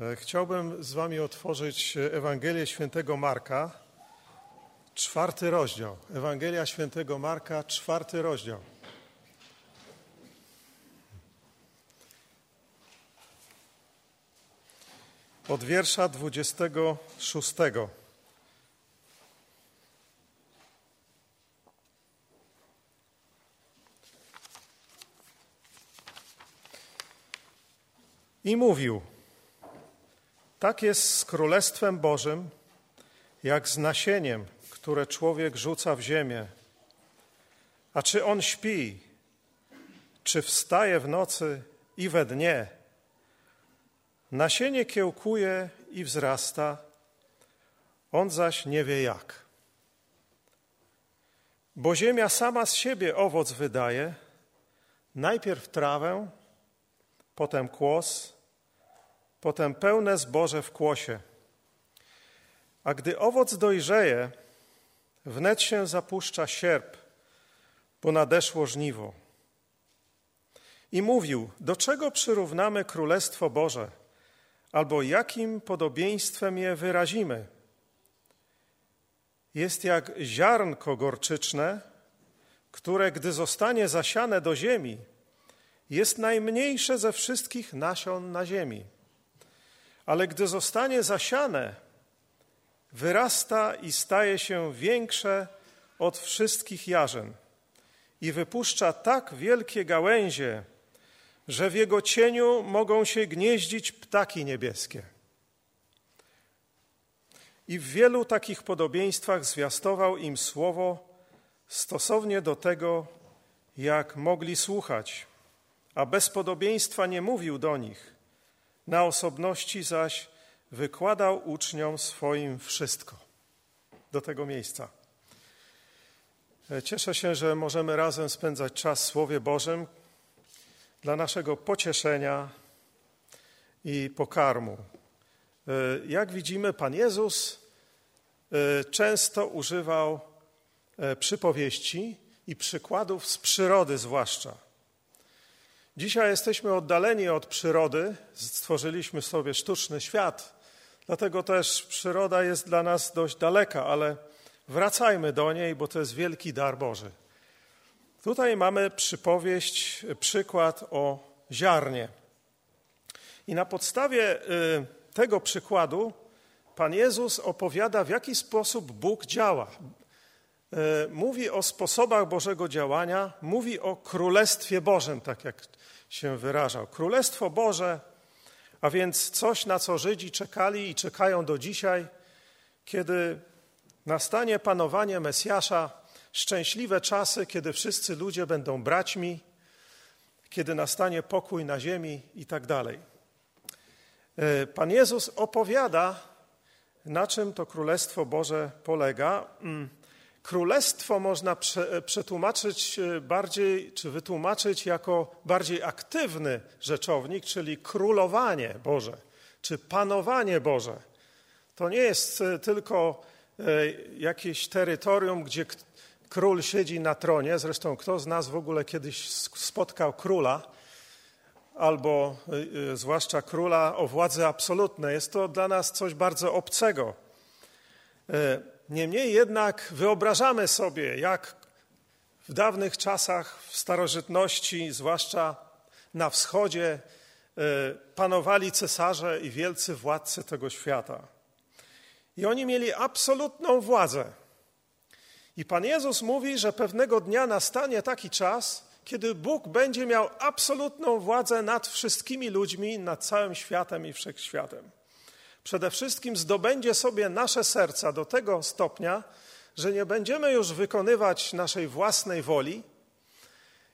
E, Chciałbym z Wami otworzyć Ewangelię Świętego Marka, czwarty rozdział. Ewangelia Świętego Marka, czwarty rozdział. Od wiersza 26. I mówił: Tak jest z Królestwem Bożym, jak z nasieniem, które człowiek rzuca w ziemię. A czy on śpi, czy wstaje w nocy i we dnie? Nasienie kiełkuje i wzrasta, on zaś nie wie jak. Bo ziemia sama z siebie owoc wydaje, najpierw trawę, potem kłos, potem pełne zboże w kłosie. A gdy owoc dojrzeje, wnet się zapuszcza sierp, bo nadeszło żniwo. I mówił, do czego przyrównamy Królestwo Boże, albo jakim podobieństwem je wyrazimy? Jest jak ziarnko gorczyczne, które, gdy zostanie zasiane do ziemi, jest najmniejsze ze wszystkich nasion na ziemi. Ale gdy zostanie zasiane, wyrasta i staje się większe od wszystkich jarzyn i wypuszcza tak wielkie gałęzie, że w jego cieniu mogą się gnieździć ptaki niebieskie. I w wielu takich podobieństwach zwiastował im słowo stosownie do tego, jak mogli słuchać, a bez podobieństwa nie mówił do nich, na osobności zaś wykładał uczniom swoim wszystko. Do tego miejsca. Cieszę się, że możemy razem spędzać czas w Słowie Bożym dla naszego pocieszenia i pokarmu. Jak widzimy, Pan Jezus często używał przypowieści i przykładów z przyrody, zwłaszcza. Dzisiaj jesteśmy oddaleni od przyrody, stworzyliśmy sobie sztuczny świat, dlatego też przyroda jest dla nas dość daleka, ale wracajmy do niej, bo to jest wielki dar Boży. Tutaj mamy przypowieść, przykład o ziarnie. I na podstawie tego przykładu Pan Jezus opowiada, w jaki sposób Bóg działa. Mówi o sposobach Bożego działania, mówi o Królestwie Bożym, tak jak się wyrażał. Królestwo Boże, a więc coś, na co Żydzi czekali i czekają do dzisiaj, kiedy nastanie panowanie Mesjasza, szczęśliwe czasy, kiedy wszyscy ludzie będą braćmi, kiedy nastanie pokój na ziemi i tak dalej. Pan Jezus opowiada, na czym to Królestwo Boże polega. Królestwo można przetłumaczyć bardziej, czy wytłumaczyć jako bardziej aktywny rzeczownik, czyli królowanie Boże, czy panowanie Boże. To nie jest tylko jakieś terytorium, gdzie król siedzi na tronie. Zresztą kto z nas w ogóle kiedyś spotkał króla, albo zwłaszcza króla o władzy absolutnej. Jest to dla nas coś bardzo obcego. Niemniej jednak wyobrażamy sobie, jak w dawnych czasach, w starożytności, zwłaszcza na wschodzie, panowali cesarze i wielcy władcy tego świata. I oni mieli absolutną władzę. I Pan Jezus mówi, że pewnego dnia nastanie taki czas, kiedy Bóg będzie miał absolutną władzę nad wszystkimi ludźmi, nad całym światem i wszechświatem przede wszystkim zdobędzie sobie nasze serca do tego stopnia, że nie będziemy już wykonywać naszej własnej woli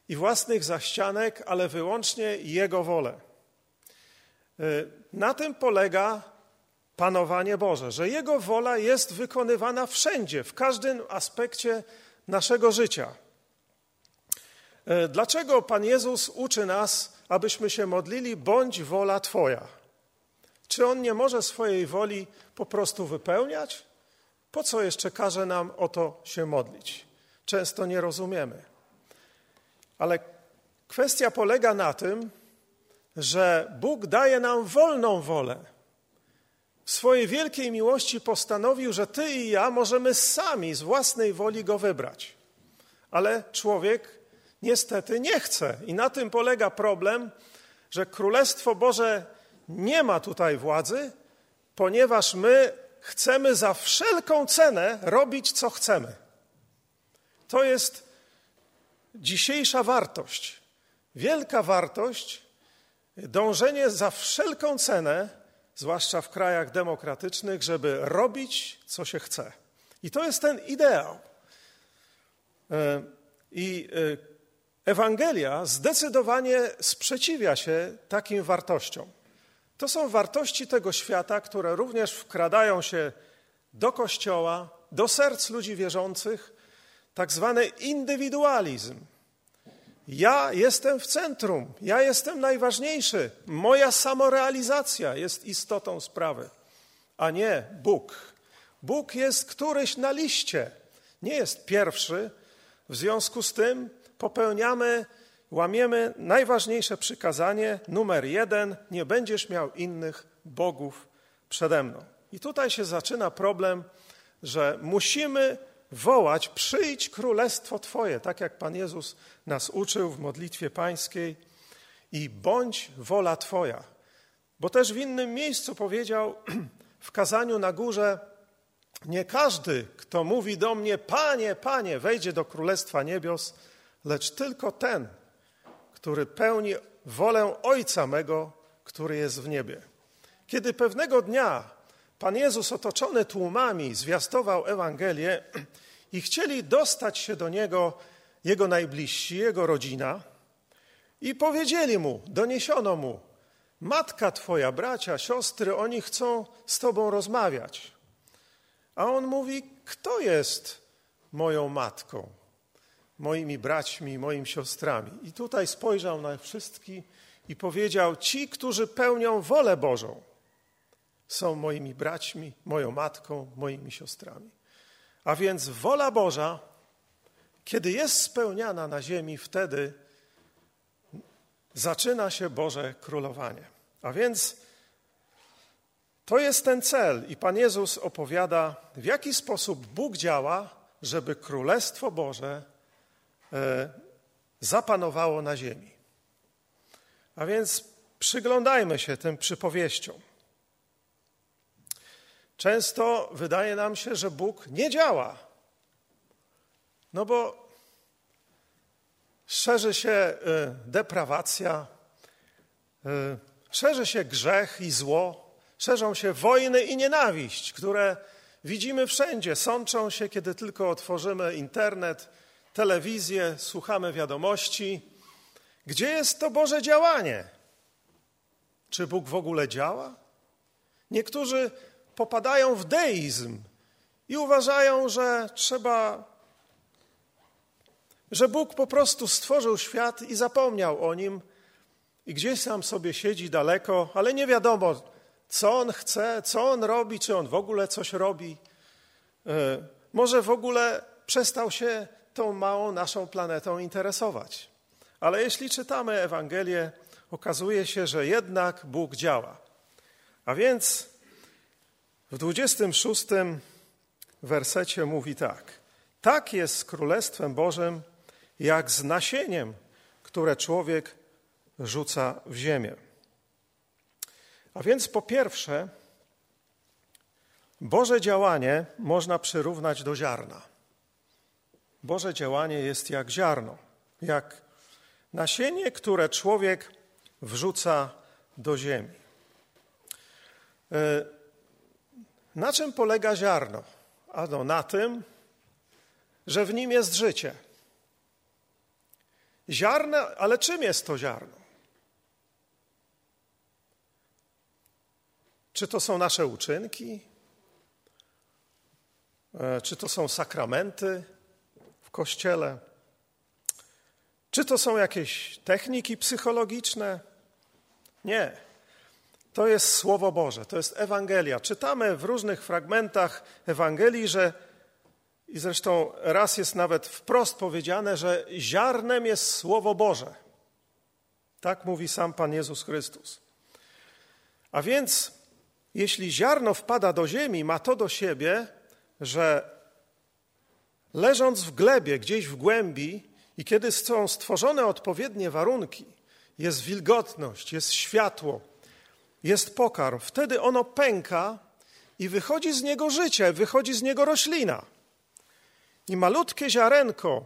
i własnych zaścianek, ale wyłącznie Jego wolę. Na tym polega panowanie Boże, że Jego wola jest wykonywana wszędzie, w każdym aspekcie naszego życia. Dlaczego Pan Jezus uczy nas, abyśmy się modlili, bądź wola Twoja? Czy on nie może swojej woli po prostu wypełniać? Po co jeszcze każe nam o to się modlić? Często nie rozumiemy. Ale kwestia polega na tym, że Bóg daje nam wolną wolę. w swojej wielkiej miłości postanowił, że ty i ja możemy sami z własnej woli go wybrać. Ale człowiek niestety nie chce. I na tym polega problem, że Królestwo Boże nie ma tutaj władzy, ponieważ my chcemy za wszelką cenę robić, co chcemy. To jest dzisiejsza wartość. Wielka wartość, dążenie za wszelką cenę, zwłaszcza w krajach demokratycznych, żeby robić, co się chce. I to jest ten ideał. E, I e, Ewangelia zdecydowanie sprzeciwia się takim wartościom. To są wartości tego świata, które również wkradają się do kościoła, do serc ludzi wierzących, tak zwany indywidualizm. Ja jestem w centrum, ja jestem najważniejszy, moja samorealizacja jest istotą sprawy, a nie Bóg. Bóg jest któryś na liście, nie jest pierwszy, w związku z tym popełniamy, łamiemy najważniejsze przykazanie numer jeden: nie będziesz miał innych bogów przede mną. I tutaj się zaczyna problem, że musimy wołać: Przyjdź królestwo Twoje, tak jak Pan Jezus nas uczył w modlitwie pańskiej, i bądź wola Twoja. Bo też w innym miejscu powiedział w kazaniu na górze: Nie każdy, kto mówi do mnie, Panie, Panie, wejdzie do królestwa niebios, lecz tylko ten, który pełni wolę Ojca mego, który jest w niebie. Kiedy pewnego dnia Pan Jezus otoczony tłumami zwiastował Ewangelię i chcieli dostać się do Niego Jego najbliżsi, Jego rodzina i powiedzieli Mu, doniesiono Mu, matka Twoja, bracia, siostry, oni chcą z Tobą rozmawiać. A On mówi, kto jest moją matką, moimi braćmi, moimi siostrami? I tutaj spojrzał na wszystkich i powiedział, ci, którzy pełnią wolę Bożą, są moimi braćmi, moją matką, moimi siostrami. A więc wola Boża, kiedy jest spełniana na ziemi, wtedy zaczyna się Boże królowanie. A więc to jest ten cel, i Pan Jezus opowiada, w jaki sposób Bóg działa, żeby Królestwo Boże zapanowało na ziemi. A więc przyglądajmy się tym przypowieściom. Często wydaje nam się, że Bóg nie działa. No bo szerzy się y, deprawacja, y, szerzy się grzech i zło, szerzą się wojny i nienawiść, które widzimy wszędzie, sączą się, kiedy tylko otworzymy internet, telewizję, słuchamy wiadomości. Gdzie jest to Boże działanie? Czy Bóg w ogóle działa? Niektórzy popadają w deizm i uważają, że trzeba, że Bóg po prostu stworzył świat i zapomniał o nim i gdzieś tam sobie siedzi daleko, ale nie wiadomo, co on chce, co on robi, czy on w ogóle coś robi. E, może w ogóle przestał się tą małą naszą planetą interesować. Ale jeśli czytamy Ewangelię, okazuje się, że jednak Bóg działa. A więc w 26 wersecie mówi tak: Tak jest z Królestwem Bożym, jak z nasieniem, które człowiek rzuca w ziemię. A więc po pierwsze, Boże działanie można przyrównać do ziarna. Boże działanie jest jak ziarno, jak nasienie, które człowiek wrzuca do ziemi. E, na czym polega ziarno? Ano na tym, że w nim jest życie. Ziarno, ale czym jest to ziarno? Czy to są nasze uczynki? E, czy to są sakramenty kościele? Czy to są jakieś techniki psychologiczne? Nie. To jest Słowo Boże, to jest Ewangelia. Czytamy w różnych fragmentach Ewangelii, że i zresztą raz jest nawet wprost powiedziane, że ziarnem jest Słowo Boże. Tak mówi sam Pan Jezus Chrystus. A więc jeśli ziarno wpada do ziemi, ma to do siebie, że leżąc w glebie, gdzieś w głębi i kiedy są stworzone odpowiednie warunki, jest wilgotność, jest światło, jest pokarm, wtedy ono pęka i wychodzi z niego życie, wychodzi z niego roślina. I malutkie ziarenko,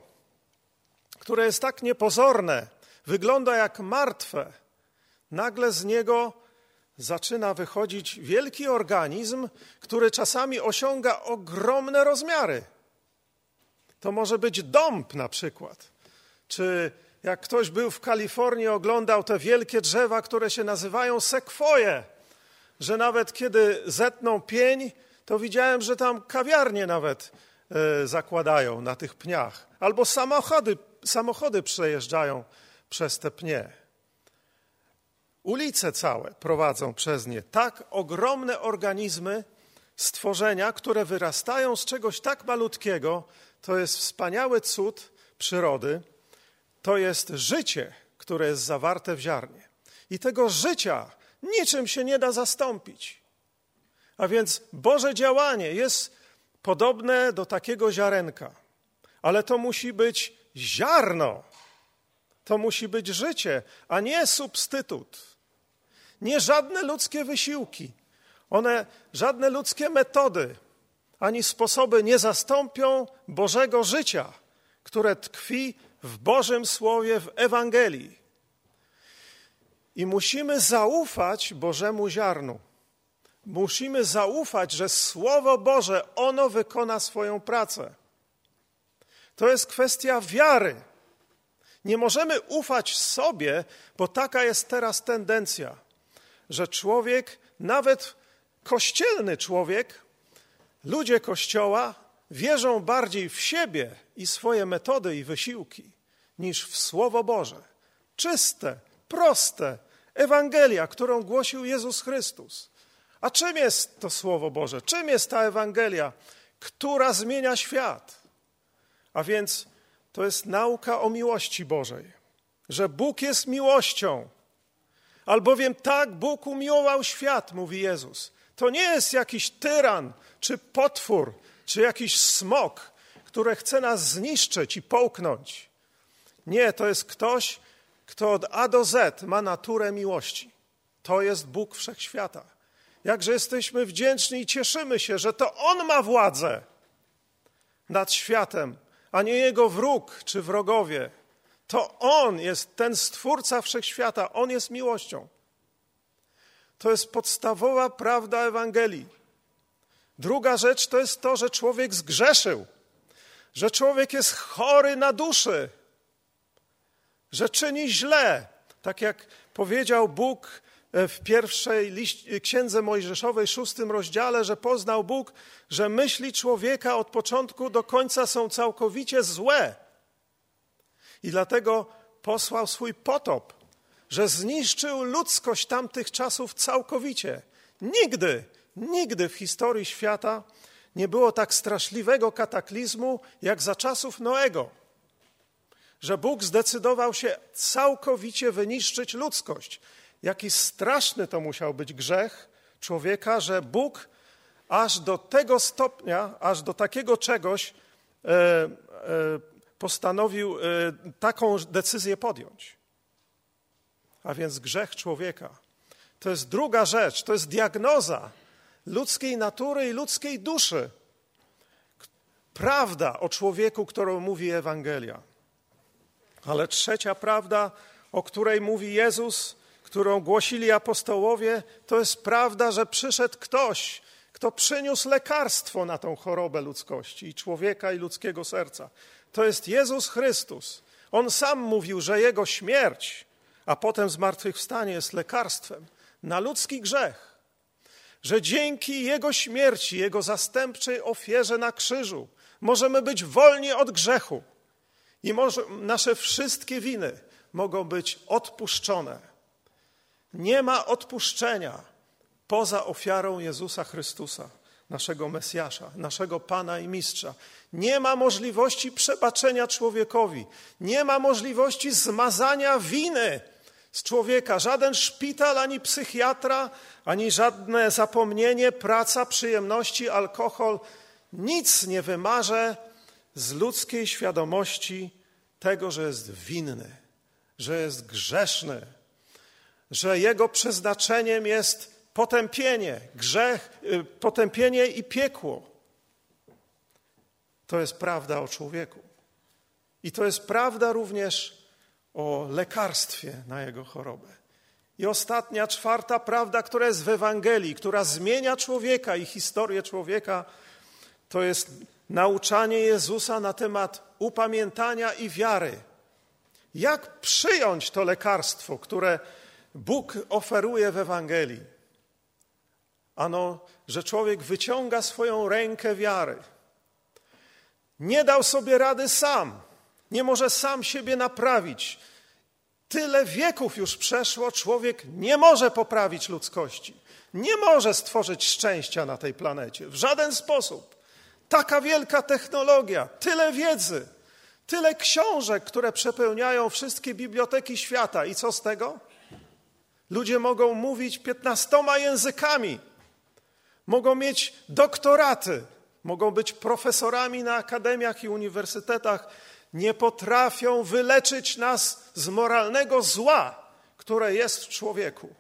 które jest tak niepozorne, wygląda jak martwe, nagle z niego zaczyna wychodzić wielki organizm, który czasami osiąga ogromne rozmiary. To może być dąb na przykład. Czy jak ktoś był w Kalifornii, oglądał te wielkie drzewa, które się nazywają sekwoje, że nawet kiedy zetną pień, to widziałem, że tam kawiarnie nawet e, zakładają na tych pniach. Albo samochody, samochody przejeżdżają przez te pnie. Ulice całe prowadzą przez nie. Tak ogromne organizmy, stworzenia, które wyrastają z czegoś tak malutkiego, to jest wspaniały cud przyrody. To jest życie, które jest zawarte w ziarnie. I tego życia niczym się nie da zastąpić. A więc Boże działanie jest podobne do takiego ziarenka, ale to musi być ziarno. To musi być życie, a nie substytut. Nie żadne ludzkie wysiłki, one, żadne ludzkie metody ani sposoby nie zastąpią Bożego życia, które tkwi w Bożym Słowie, w Ewangelii. I musimy zaufać Bożemu ziarnu. Musimy zaufać, że Słowo Boże, ono wykona swoją pracę. To jest kwestia wiary. Nie możemy ufać sobie, bo taka jest teraz tendencja że człowiek, nawet kościelny człowiek, ludzie Kościoła wierzą bardziej w siebie i swoje metody i wysiłki niż w Słowo Boże. Czyste, proste Ewangelia, którą głosił Jezus Chrystus. A czym jest to Słowo Boże? Czym jest ta Ewangelia, która zmienia świat? A więc to jest nauka o miłości Bożej, że Bóg jest miłością Albowiem tak Bóg umiłował świat, mówi Jezus. To nie jest jakiś tyran, czy potwór, czy jakiś smok, który chce nas zniszczyć i połknąć. Nie, to jest ktoś, kto od A do Z ma naturę miłości. To jest Bóg wszechświata. Jakże jesteśmy wdzięczni i cieszymy się, że to On ma władzę nad światem, a nie jego wróg czy wrogowie. To On jest ten stwórca wszechświata, On jest miłością. To jest podstawowa prawda Ewangelii. Druga rzecz to jest to, że człowiek zgrzeszył, że człowiek jest chory na duszy, że czyni źle. Tak jak powiedział Bóg e, w pierwszej księdze Mojżeszowej, szóstym rozdziale, że poznał Bóg, że myśli człowieka od początku do końca są całkowicie złe. I dlatego posłał swój potop, że zniszczył ludzkość tamtych czasów całkowicie. Nigdy, nigdy w historii świata nie było tak straszliwego kataklizmu jak za czasów Noego. Że Bóg zdecydował się całkowicie wyniszczyć ludzkość. Jaki straszny to musiał być grzech człowieka, że Bóg aż do tego stopnia, aż do takiego czegoś e, e, postanowił e, taką decyzję podjąć. A więc grzech człowieka. To jest druga rzecz, to jest diagnoza ludzkiej natury i ludzkiej duszy. Prawda o człowieku, którą mówi Ewangelia. Ale trzecia prawda, o której mówi Jezus, którą głosili apostołowie, to jest prawda, że przyszedł ktoś, kto przyniósł lekarstwo na tą chorobę ludzkości i człowieka i ludzkiego serca to jest Jezus Chrystus. On sam mówił, że Jego śmierć, a potem zmartwychwstanie jest lekarstwem na ludzki grzech. Że dzięki Jego śmierci, Jego zastępczej ofierze na krzyżu możemy być wolni od grzechu i może, nasze wszystkie winy mogą być odpuszczone. Nie ma odpuszczenia poza ofiarą Jezusa Chrystusa naszego Mesjasza, naszego Pana i Mistrza. Nie ma możliwości przebaczenia człowiekowi, nie ma możliwości zmazania winy z człowieka. Żaden szpital, ani psychiatra, ani żadne zapomnienie, praca, przyjemności, alkohol, nic nie wymarze z ludzkiej świadomości tego, że jest winny, że jest grzeszny, że jego przeznaczeniem jest potępienie, grzech, y, potępienie i piekło. To jest prawda o człowieku. I to jest prawda również o lekarstwie na jego chorobę. I ostatnia, czwarta prawda, która jest w Ewangelii, która zmienia człowieka i historię człowieka, to jest nauczanie Jezusa na temat upamiętania i wiary. Jak przyjąć to lekarstwo, które Bóg oferuje w Ewangelii? Ano, że człowiek wyciąga swoją rękę wiary. Nie dał sobie rady sam, nie może sam siebie naprawić. Tyle wieków już przeszło, człowiek nie może poprawić ludzkości, nie może stworzyć szczęścia na tej planecie w żaden sposób. Taka wielka technologia, tyle wiedzy, tyle książek, które przepełniają wszystkie biblioteki świata. I co z tego? Ludzie mogą mówić piętnastoma językami, mogą mieć doktoraty, mogą być profesorami na akademiach i uniwersytetach, nie potrafią wyleczyć nas z moralnego zła, które jest w człowieku.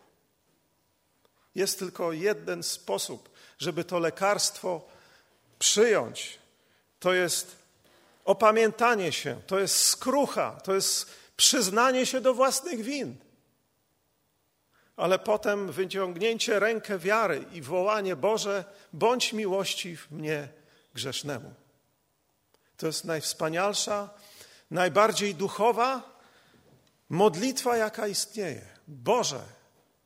Jest tylko jeden sposób, żeby to lekarstwo przyjąć. To jest opamiętanie się, to jest skrucha, to jest przyznanie się do własnych win. Ale potem wyciągnięcie rękę wiary i wołanie Boże, bądź miłości w mnie grzesznemu. To jest najwspanialsza, najbardziej duchowa modlitwa, jaka istnieje. Boże,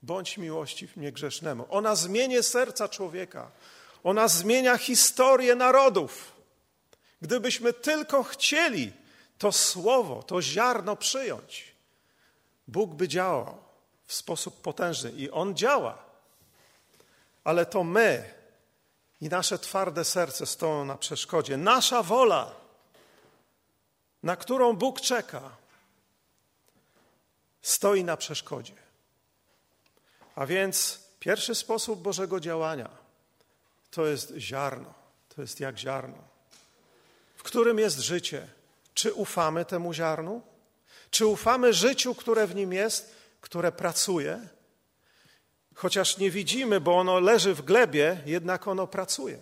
bądź miłości w mnie grzesznemu. Ona zmieni serca człowieka. Ona zmienia historię narodów. Gdybyśmy tylko chcieli to słowo, to ziarno przyjąć, Bóg by działał w sposób potężny i On działa. Ale to my i nasze twarde serce stoją na przeszkodzie. Nasza wola, na którą Bóg czeka, stoi na przeszkodzie. A więc pierwszy sposób Bożego działania to jest ziarno, to jest jak ziarno. W którym jest życie? Czy ufamy temu ziarnu? Czy ufamy życiu, które w nim jest, które pracuje? Chociaż nie widzimy, bo ono leży w glebie, jednak ono pracuje.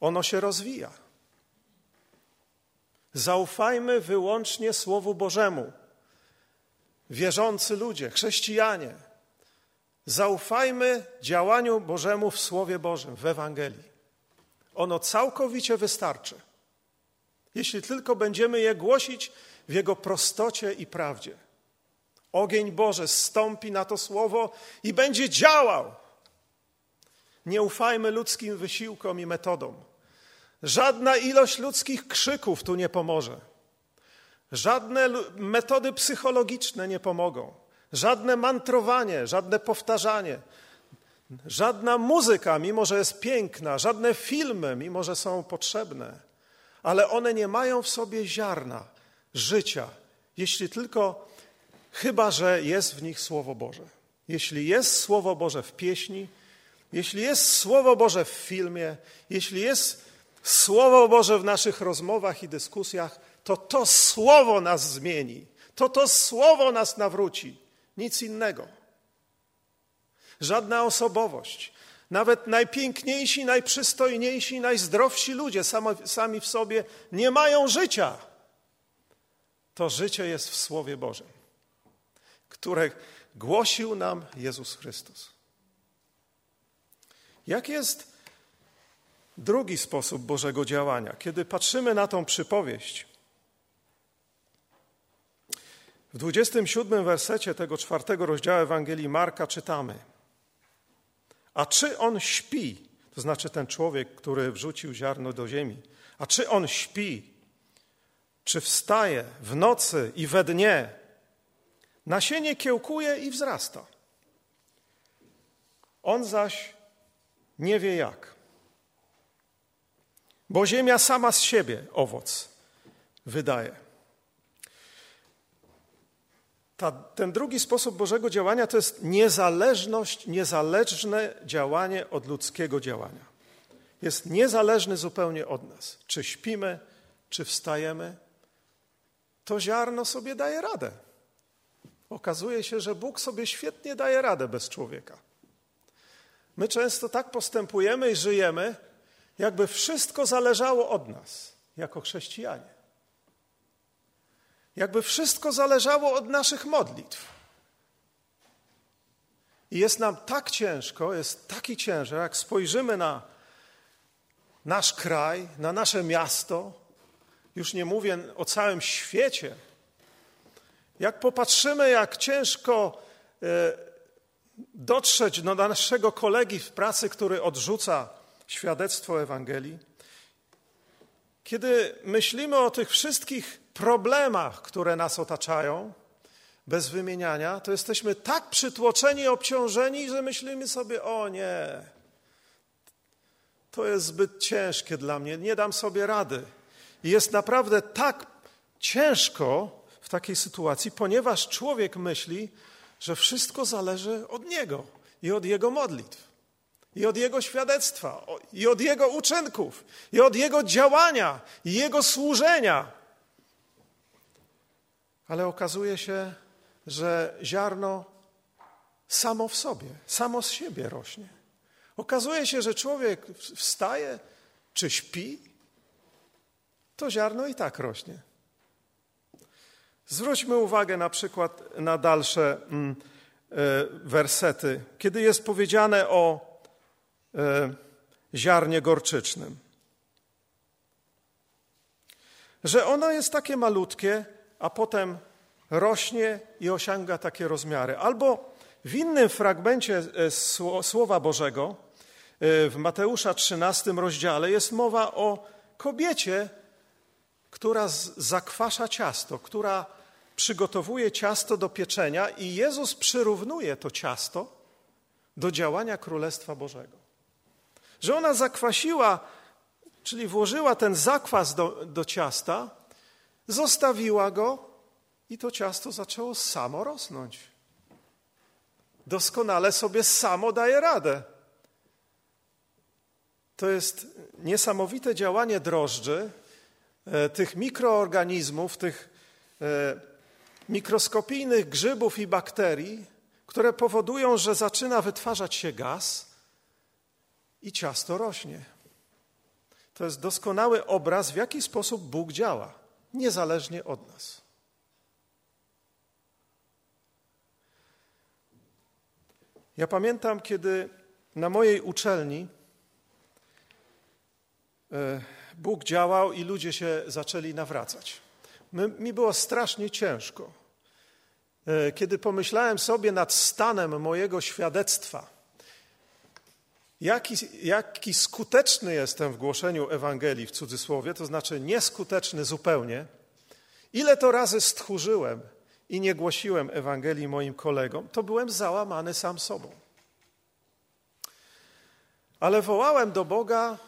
Ono się rozwija. Zaufajmy wyłącznie Słowu Bożemu. Wierzący ludzie, chrześcijanie, zaufajmy działaniu Bożemu w Słowie Bożym, w Ewangelii. Ono całkowicie wystarczy, jeśli tylko będziemy je głosić w Jego prostocie i prawdzie. Ogień Boże stąpi na to słowo i będzie działał. Nie ufajmy ludzkim wysiłkom i metodom. Żadna ilość ludzkich krzyków tu nie pomoże. Żadne metody psychologiczne nie pomogą. Żadne mantrowanie, żadne powtarzanie, żadna muzyka, mimo że jest piękna, żadne filmy, mimo że są potrzebne, ale one nie mają w sobie ziarna życia, jeśli tylko chyba że jest w nich Słowo Boże. Jeśli jest Słowo Boże w pieśni, jeśli jest Słowo Boże w filmie, jeśli jest Słowo Boże w naszych rozmowach i dyskusjach, to to Słowo nas zmieni, to to Słowo nas nawróci, nic innego. Żadna osobowość, nawet najpiękniejsi, najprzystojniejsi, najzdrowsi ludzie sami w sobie nie mają życia. To życie jest w Słowie Bożym które głosił nam Jezus Chrystus. Jak jest drugi sposób Bożego działania? Kiedy patrzymy na tą przypowieść, w 27 wersecie tego czwartego rozdziału Ewangelii Marka czytamy: A czy on śpi, to znaczy ten człowiek, który wrzucił ziarno do ziemi, a czy on śpi, czy wstaje w nocy i we dnie, Nasienie kiełkuje i wzrasta. On zaś nie wie jak. Bo ziemia sama z siebie owoc wydaje. ta, ten drugi sposób Bożego działania to jest niezależność, niezależne działanie od ludzkiego działania. Jest niezależny zupełnie od nas. Czy śpimy, czy wstajemy, to ziarno sobie daje radę. Okazuje się, że Bóg sobie świetnie daje radę bez człowieka. My często tak postępujemy i żyjemy, jakby wszystko zależało od nas, jako chrześcijanie. Jakby wszystko zależało od naszych modlitw. I jest nam tak ciężko, jest taki ciężar, jak spojrzymy na nasz kraj, na nasze miasto, już nie mówię o całym świecie. Jak popatrzymy, jak ciężko e, dotrzeć do naszego kolegi w pracy, który odrzuca świadectwo Ewangelii, kiedy myślimy o tych wszystkich problemach, które nas otaczają, bez wymieniania, to jesteśmy tak przytłoczeni, obciążeni, że myślimy sobie: O nie, to jest zbyt ciężkie dla mnie, nie dam sobie rady. I jest naprawdę tak ciężko w takiej sytuacji, ponieważ człowiek myśli, że wszystko zależy od niego i od jego modlitw, i od jego świadectwa, i od jego uczynków, i od jego działania, i jego służenia. Ale okazuje się, że ziarno samo w sobie, samo z siebie rośnie. Okazuje się, że człowiek wstaje czy śpi, to ziarno i tak rośnie. Zwróćmy uwagę na przykład na dalsze mm, e, wersety, kiedy jest powiedziane o ziarnie gorczycznym. Że ono jest takie malutkie, a potem rośnie i osiąga takie rozmiary. Albo w innym fragmencie e, Słowa Bożego, w Mateusza 13 rozdziale, jest mowa o kobiecie, która zakwasza ciasto, która przygotowuje ciasto do pieczenia i Jezus przyrównuje to ciasto do działania Królestwa Bożego. Że ona zakwasiła, czyli włożyła ten zakwas do, do ciasta, zostawiła go i to ciasto zaczęło samo rosnąć. Doskonale sobie samo daje radę. To jest niesamowite działanie drożdży, e, tych mikroorganizmów, tych e, mikroskopijnych grzybów i bakterii, które powodują, że zaczyna wytwarzać się gaz i ciasto rośnie. To jest doskonały obraz, w jaki sposób Bóg działa, niezależnie od nas. Ja pamiętam, kiedy na mojej uczelni e, Bóg działał i ludzie się zaczęli nawracać. mi było strasznie ciężko. E, kiedy pomyślałem sobie nad stanem mojego świadectwa, jaki, jaki skuteczny jestem w głoszeniu Ewangelii w cudzysłowie, to znaczy nieskuteczny zupełnie, ile to razy stchórzyłem i nie głosiłem Ewangelii moim kolegom, to byłem załamany sam sobą. Ale wołałem do Boga,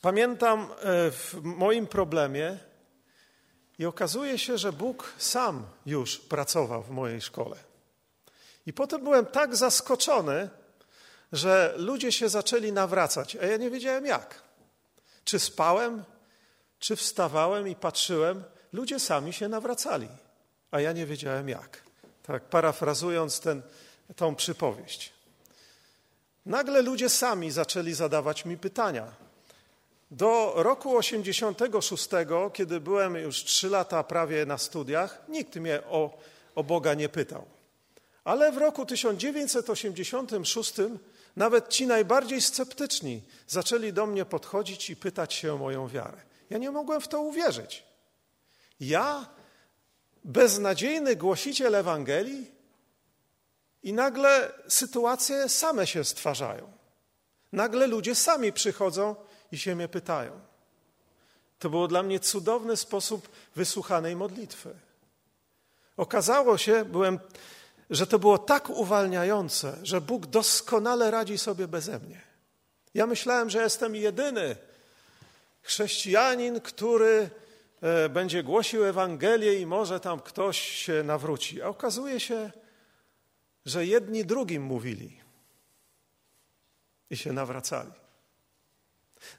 pamiętam e, w moim problemie, i okazuje się, że Bóg sam już pracował w mojej szkole. I potem byłem tak zaskoczony, że ludzie się zaczęli nawracać, a ja nie wiedziałem jak. Czy spałem, czy wstawałem i patrzyłem, ludzie sami się nawracali, a ja nie wiedziałem jak. Tak parafrazując ten, tą przypowieść. Nagle ludzie sami zaczęli zadawać mi pytania. Do roku 86, kiedy byłem już trzy lata prawie na studiach, nikt mnie o, o Boga nie pytał. Ale w roku 1986 nawet ci najbardziej sceptyczni zaczęli do mnie podchodzić i pytać się o moją wiarę. Ja nie mogłem w to uwierzyć. Ja, beznadziejny głosiciel Ewangelii, i nagle sytuacje same się stwarzają. Nagle ludzie sami przychodzą i się mnie pytają. To było dla mnie cudowny sposób wysłuchanej modlitwy. Okazało się, byłem, że to było tak uwalniające, że Bóg doskonale radzi sobie beze mnie. Ja myślałem, że jestem jedyny chrześcijanin, który e, będzie głosił Ewangelię i może tam ktoś się nawróci. A okazuje się, że jedni drugim mówili i się nawracali.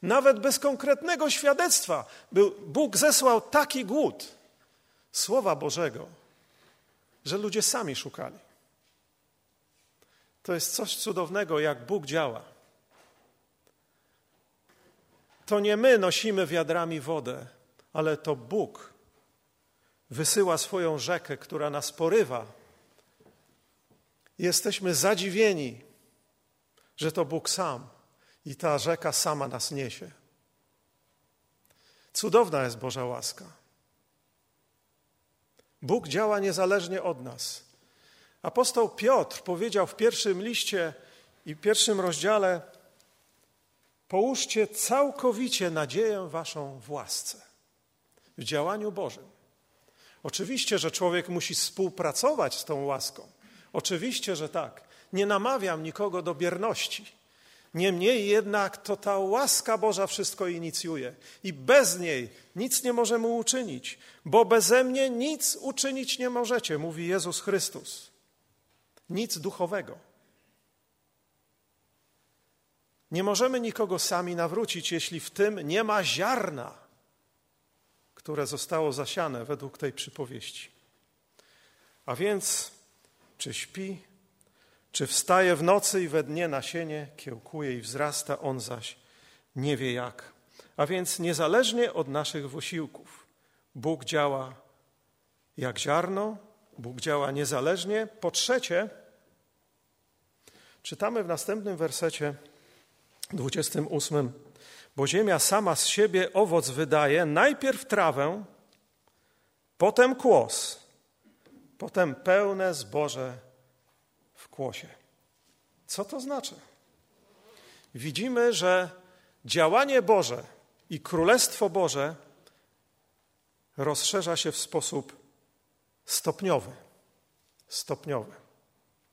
Nawet bez konkretnego świadectwa Bóg zesłał taki głód Słowa Bożego, że ludzie sami szukali. To jest coś cudownego, jak Bóg działa. To nie my nosimy wiadrami wodę, ale to Bóg wysyła swoją rzekę, która nas porywa. Jesteśmy zadziwieni, że to Bóg sam i ta rzeka sama nas niesie. Cudowna jest Boża łaska. Bóg działa niezależnie od nas. Apostoł Piotr powiedział w pierwszym liście i pierwszym rozdziale: Połóżcie całkowicie nadzieję waszą w łasce, w działaniu Bożym. Oczywiście, że człowiek musi współpracować z tą łaską. Oczywiście, że tak. Nie namawiam nikogo do bierności. Niemniej jednak to ta łaska Boża wszystko inicjuje i bez niej nic nie możemy uczynić, bo beze mnie nic uczynić nie możecie, mówi Jezus Chrystus. Nic duchowego. Nie możemy nikogo sami nawrócić, jeśli w tym nie ma ziarna, które zostało zasiane według tej przypowieści. A więc, czy śpi, czy wstaje w nocy i we dnie nasienie kiełkuje i wzrasta, on zaś nie wie jak. A więc niezależnie od naszych wysiłków, Bóg działa jak ziarno, Bóg działa niezależnie. Po trzecie, czytamy w następnym wersecie 28, bo ziemia sama z siebie owoc wydaje, najpierw trawę, potem kłos, potem pełne zboże kłosie. Co to znaczy? Widzimy, że działanie Boże i Królestwo Boże rozszerza się w sposób stopniowy. Stopniowy.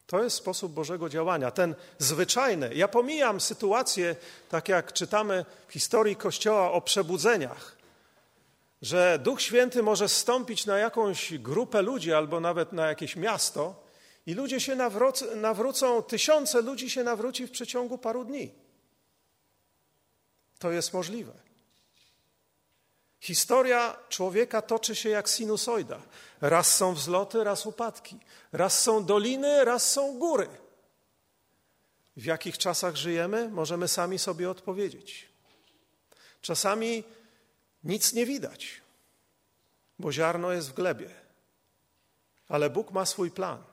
To jest sposób Bożego działania, ten zwyczajny. Ja pomijam sytuację, tak jak czytamy w historii Kościoła o przebudzeniach, że Duch Święty może stąpić na jakąś grupę ludzi albo nawet na jakieś miasto i ludzie się nawrócą, tysiące ludzi się nawróci w przeciągu paru dni. To jest możliwe. Historia człowieka toczy się jak sinusoida. Raz są wzloty, raz upadki. Raz są doliny, raz są góry. W jakich czasach żyjemy, możemy sami sobie odpowiedzieć. Czasami nic nie widać, bo ziarno jest w glebie. Ale Bóg ma swój plan.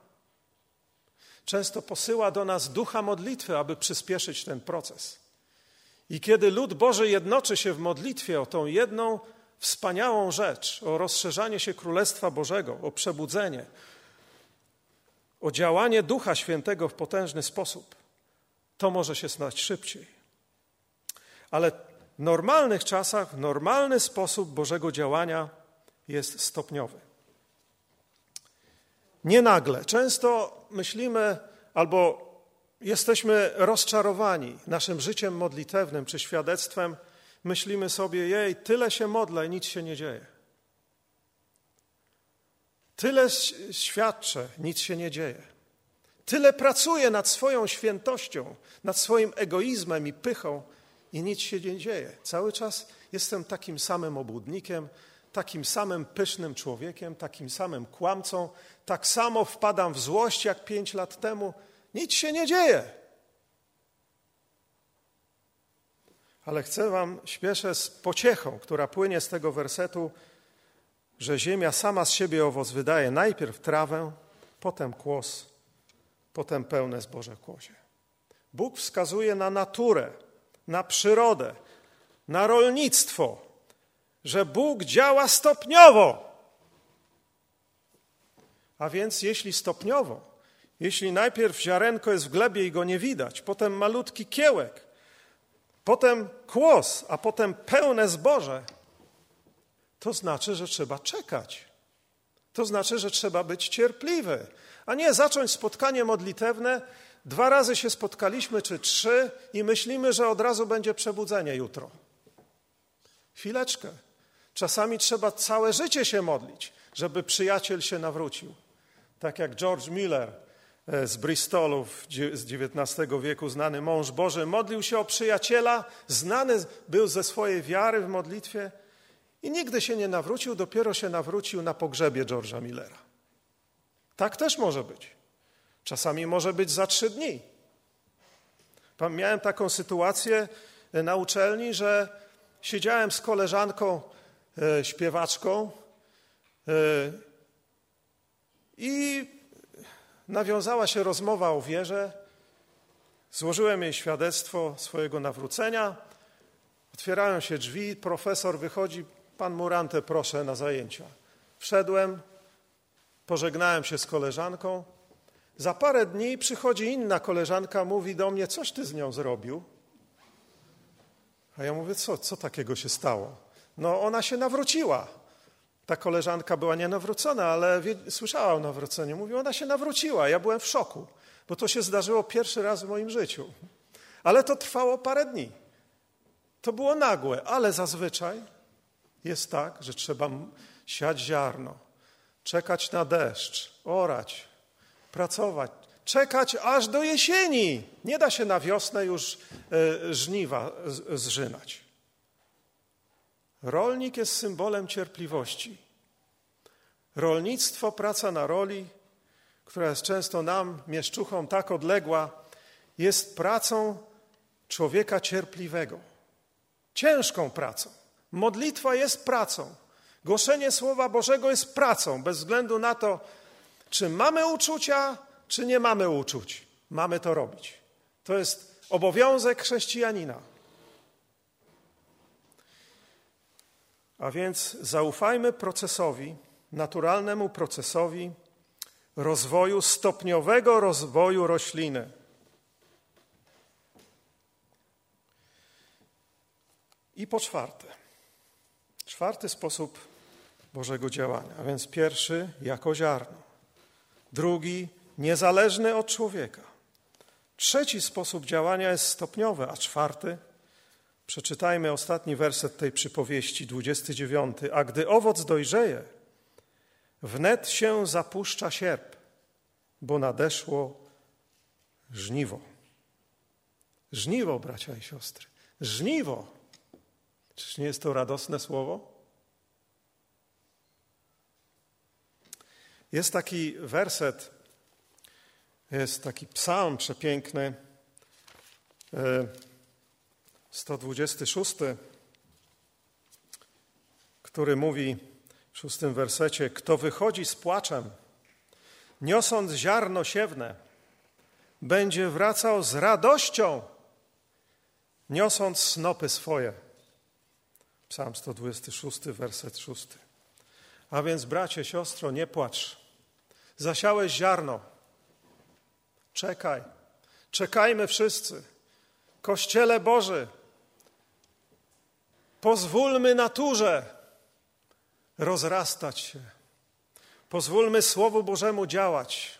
Często posyła do nas ducha modlitwy, aby przyspieszyć ten proces. I kiedy lud Boży jednoczy się w modlitwie o tą jedną wspaniałą rzecz, o rozszerzanie się Królestwa Bożego, o przebudzenie, o działanie Ducha Świętego w potężny sposób, to może się stać szybciej. Ale w normalnych czasach, normalny sposób Bożego działania jest stopniowy. Nie nagle. Często myślimy albo jesteśmy rozczarowani naszym życiem modlitewnym czy świadectwem, myślimy sobie, jej, tyle się modlę nic się nie dzieje. Tyle świadczę, nic się nie dzieje. Tyle pracuję nad swoją świętością, nad swoim egoizmem i pychą i nic się nie dzieje. Cały czas jestem takim samym obłudnikiem, takim samym pysznym człowiekiem, takim samym kłamcą, tak samo wpadam w złość jak pięć lat temu. Nic się nie dzieje. Ale chcę Wam, śpieszę z pociechą, która płynie z tego wersetu, że ziemia sama z siebie owoc wydaje najpierw trawę, potem kłos, potem pełne zboże kłosie. Bóg wskazuje na naturę, na przyrodę, na rolnictwo, że Bóg działa stopniowo. A więc jeśli stopniowo, jeśli najpierw ziarenko jest w glebie i go nie widać, potem malutki kiełek, potem kłos, a potem pełne zboże, to znaczy, że trzeba czekać. To znaczy, że trzeba być cierpliwy, a nie zacząć spotkanie modlitewne. Dwa razy się spotkaliśmy, czy trzy, i myślimy, że od razu będzie przebudzenie jutro. Chwileczkę. Czasami trzeba całe życie się modlić, żeby przyjaciel się nawrócił. Tak jak George Miller e, z Bristolu z XIX wieku, znany mąż Boży, modlił się o przyjaciela, znany był ze swojej wiary w modlitwie i nigdy się nie nawrócił, dopiero się nawrócił na pogrzebie George'a Millera. Tak też może być. Czasami może być za trzy dni. Miałem taką sytuację e, na uczelni, że siedziałem z koleżanką śpiewaczką e, i nawiązała się rozmowa o wierze. Złożyłem jej świadectwo swojego nawrócenia. Otwierają się drzwi, profesor wychodzi, pan Murante, proszę na zajęcia. Wszedłem, pożegnałem się z koleżanką. Za parę dni przychodzi inna koleżanka, mówi do mnie, coś ty z nią zrobił? A ja mówię, co, co takiego się stało? No ona się nawróciła. Ta koleżanka była nienawrócona, ale słyszała o nawróceniu. Mówi, ona się nawróciła. Ja byłem w szoku, bo to się zdarzyło pierwszy raz w moim życiu. Ale to trwało parę dni. To było nagłe, ale zazwyczaj jest tak, że trzeba siać ziarno, czekać na deszcz, orać, pracować, czekać aż do jesieni. Nie da się na wiosnę już e, żniwa zżynać. Rolnik jest symbolem cierpliwości. Rolnictwo, praca na roli, która jest często nam, mieszczuchom, tak odległa, jest pracą człowieka cierpliwego. Ciężką pracą. Modlitwa jest pracą. Głoszenie Słowa Bożego jest pracą, bez względu na to, czy mamy uczucia, czy nie mamy uczuć. Mamy to robić. To jest obowiązek chrześcijanina. A więc zaufajmy procesowi, naturalnemu procesowi rozwoju, stopniowego rozwoju rośliny. I po czwarte, czwarty sposób Bożego działania, a więc pierwszy jako ziarno, drugi niezależny od człowieka. Trzeci sposób działania jest stopniowy, a czwarty Przeczytajmy ostatni werset tej przypowieści, 29. A gdy owoc dojrzeje, wnet się zapuszcza sierp, bo nadeszło żniwo. Żniwo, bracia i siostry. Żniwo. Czyż nie jest to radosne słowo? Jest taki werset, jest taki psalm przepiękny. 126, który mówi w szóstym wersecie: Kto wychodzi z płaczem, niosąc ziarno siewne, będzie wracał z radością, niosąc snopy swoje. Psalm 126, werset 6. A więc, bracie, siostro, nie płacz. Zasiałeś ziarno. Czekaj. Czekajmy wszyscy. Kościele Boży, Pozwólmy naturze rozrastać się. Pozwólmy Słowu Bożemu działać.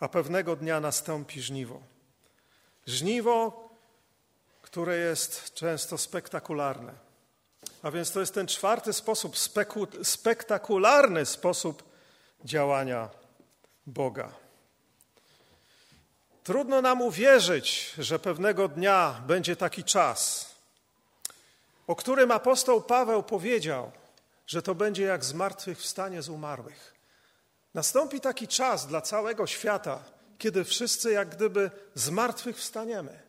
A pewnego dnia nastąpi żniwo. Żniwo, które jest często spektakularne. A więc to jest ten czwarty sposób, spektakularny sposób działania Boga. Trudno nam uwierzyć, że pewnego dnia będzie taki czas, o którym apostoł Paweł powiedział, że to będzie jak zmartwychwstanie z umarłych. Nastąpi taki czas dla całego świata, kiedy wszyscy jak gdyby zmartwychwstaniemy.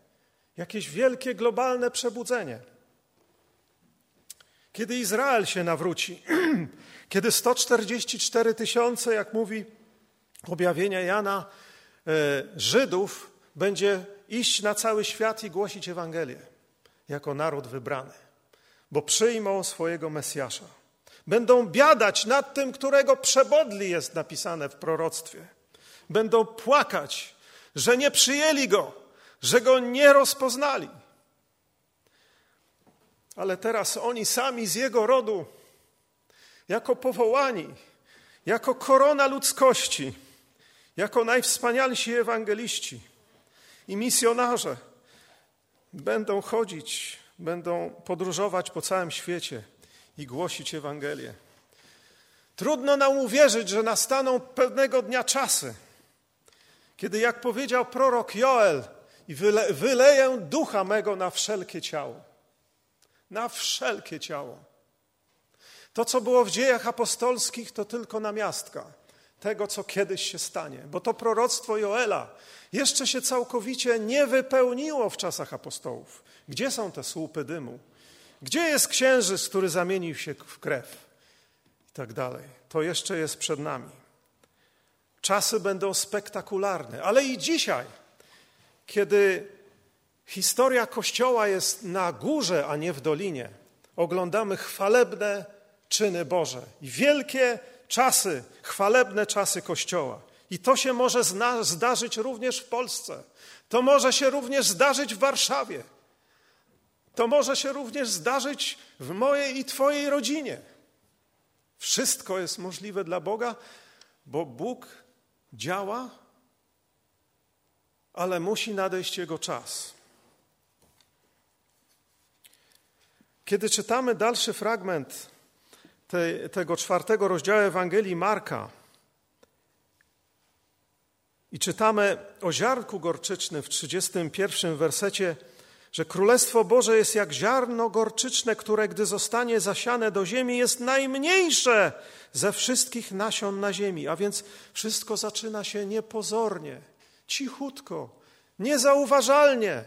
Jakieś wielkie globalne przebudzenie. Kiedy Izrael się nawróci, kiedy 144 tysiące, jak mówi objawienie Jana, Żydów będzie iść na cały świat i głosić Ewangelię jako naród wybrany, bo przyjmą swojego Mesjasza. Będą biadać nad tym, którego przebodli jest napisane w proroctwie. Będą płakać, że nie przyjęli go, że go nie rozpoznali. Ale teraz oni sami z jego rodu, jako powołani, jako korona ludzkości, jako najwspanialsi ewangeliści i misjonarze będą chodzić będą podróżować po całym świecie i głosić Ewangelię. Trudno nam uwierzyć, że nastaną pewnego dnia czasy, kiedy, jak powiedział prorok Joel, wyle, wyleję ducha mego na wszelkie ciało. Na wszelkie ciało. To, co było w dziejach apostolskich, to tylko namiastka tego, co kiedyś się stanie, bo to proroctwo Joela jeszcze się całkowicie nie wypełniło w czasach apostołów. Gdzie są te słupy dymu? Gdzie jest księżyc, który zamienił się w krew? I tak dalej. To jeszcze jest przed nami. Czasy będą spektakularne, ale i dzisiaj, kiedy historia Kościoła jest na górze, a nie w dolinie, oglądamy chwalebne czyny Boże i wielkie czasy, chwalebne czasy Kościoła. I to się może zdarzyć również w Polsce. To może się również zdarzyć w Warszawie. To może się również zdarzyć w mojej i Twojej rodzinie. Wszystko jest możliwe dla Boga, bo Bóg działa, ale musi nadejść Jego czas. Kiedy czytamy dalszy fragment te, tego czwartego rozdziału Ewangelii Marka i czytamy o ziarnku gorczycznym w 31 wersecie, że Królestwo Boże jest jak ziarno gorczyczne, które gdy zostanie zasiane do ziemi, jest najmniejsze ze wszystkich nasion na ziemi. A więc wszystko zaczyna się niepozornie, cichutko, niezauważalnie.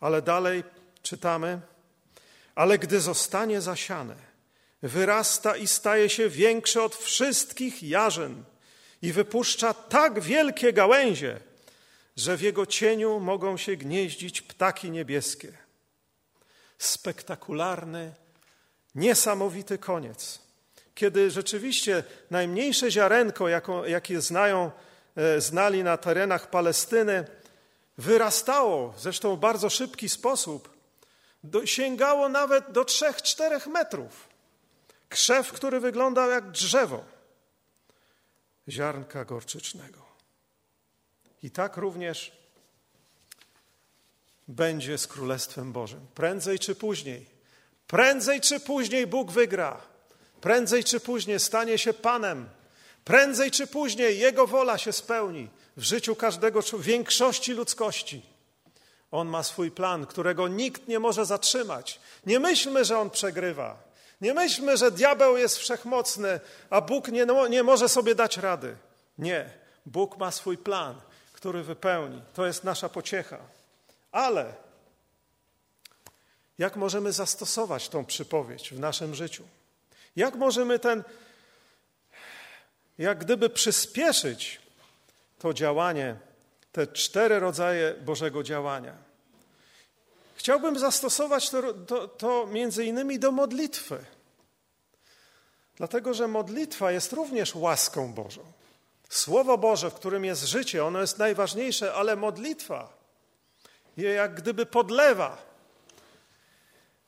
Ale dalej czytamy, ale gdy zostanie zasiane, wyrasta i staje się większe od wszystkich jarzyn i wypuszcza tak wielkie gałęzie, że w jego cieniu mogą się gnieździć ptaki niebieskie. Spektakularny, niesamowity koniec. Kiedy rzeczywiście najmniejsze ziarenko, jakie znają, e, znali na terenach Palestyny, wyrastało, zresztą w bardzo szybki sposób, do, sięgało nawet do 3-4 metrów. Krzew, który wyglądał jak drzewo ziarnka gorczycznego. I tak również będzie z Królestwem Bożym. Prędzej czy później, prędzej czy później Bóg wygra. Prędzej czy później stanie się Panem. Prędzej czy później Jego wola się spełni w życiu każdego, większości ludzkości. On ma swój plan, którego nikt nie może zatrzymać. Nie myślmy, że on przegrywa. Nie myślmy, że diabeł jest wszechmocny, a Bóg nie, nie może sobie dać rady. Nie. Bóg ma swój plan, który wypełni. To jest nasza pociecha. Ale jak możemy zastosować tą przypowieść w naszym życiu? Jak możemy ten, jak gdyby przyspieszyć to działanie te cztery rodzaje Bożego działania. Chciałbym zastosować to, to, to między innymi do modlitwy. Dlatego, że modlitwa jest również łaską Bożą. Słowo Boże, w którym jest życie, ono jest najważniejsze, ale modlitwa je jak gdyby podlewa.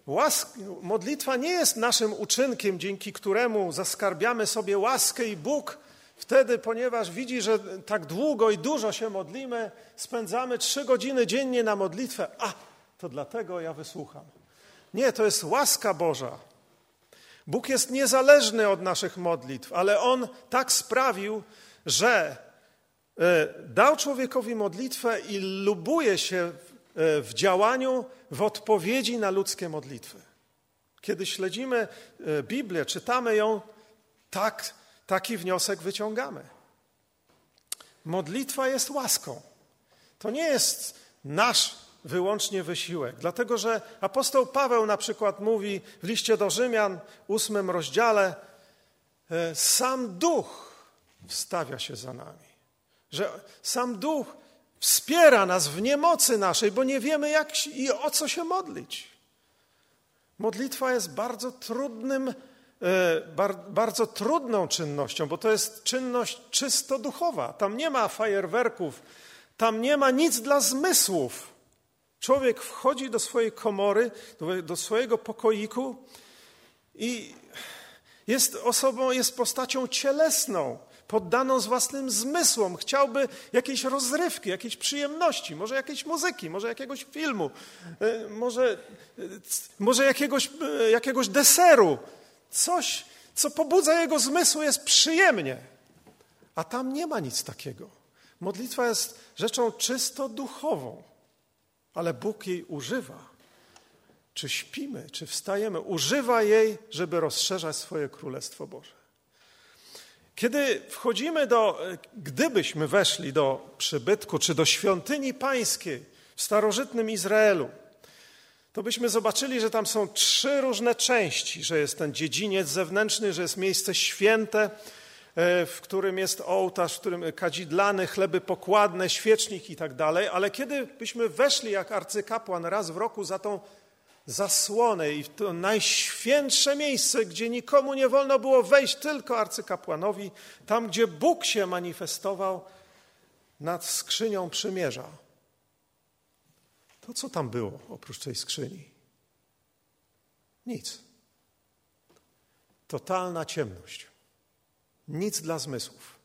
Łask, modlitwa nie jest naszym uczynkiem, dzięki któremu zaskarbiamy sobie łaskę i Bóg Wtedy, ponieważ widzi, że tak długo i dużo się modlimy, spędzamy trzy godziny dziennie na modlitwę, a to dlatego ja wysłucham. Nie, to jest łaska Boża. Bóg jest niezależny od naszych modlitw, ale On tak sprawił, że e, dał człowiekowi modlitwę i lubuje się e, w działaniu, w odpowiedzi na ludzkie modlitwy. Kiedy śledzimy e, Biblię, czytamy ją, tak taki wniosek wyciągamy. Modlitwa jest łaską. To nie jest nasz wyłącznie wysiłek, dlatego że apostoł Paweł na przykład mówi w liście do Rzymian, ósmym rozdziale, e, sam duch wstawia się za nami. Że sam duch wspiera nas w niemocy naszej, bo nie wiemy jak i o co się modlić. Modlitwa jest bardzo trudnym bardzo trudną czynnością, bo to jest czynność czysto duchowa. Tam nie ma fajerwerków, tam nie ma nic dla zmysłów. Człowiek wchodzi do swojej komory, do, swojego pokoiku i jest osobą, jest postacią cielesną, poddaną z własnym zmysłom. Chciałby jakiejś rozrywki, jakiejś przyjemności, może jakiejś muzyki, może jakiegoś filmu, e, może, e, może jakiegoś, e, jakiegoś deseru. Coś, co pobudza jego zmysł, jest przyjemnie. A tam nie ma nic takiego. Modlitwa jest rzeczą czysto duchową, ale Bóg jej używa. Czy śpimy, czy wstajemy, używa jej, żeby rozszerzać swoje Królestwo Boże. Kiedy wchodzimy do, gdybyśmy weszli do przybytku czy do świątyni pańskiej w starożytnym Izraelu, to byśmy zobaczyli, że tam są trzy różne części, że jest ten dziedziniec zewnętrzny, że jest miejsce święte, e, w którym jest ołtarz, w którym kadzidlany, chleby pokładne, świecznik i tak dalej, ale kiedy byśmy weszli jak arcykapłan raz w roku za tą zasłonę i to najświętsze miejsce, gdzie nikomu nie wolno było wejść, tylko arcykapłanowi, tam gdzie Bóg się manifestował nad skrzynią przymierza. To co tam było oprócz tej skrzyni? Nic. Totalna ciemność. Nic dla zmysłów.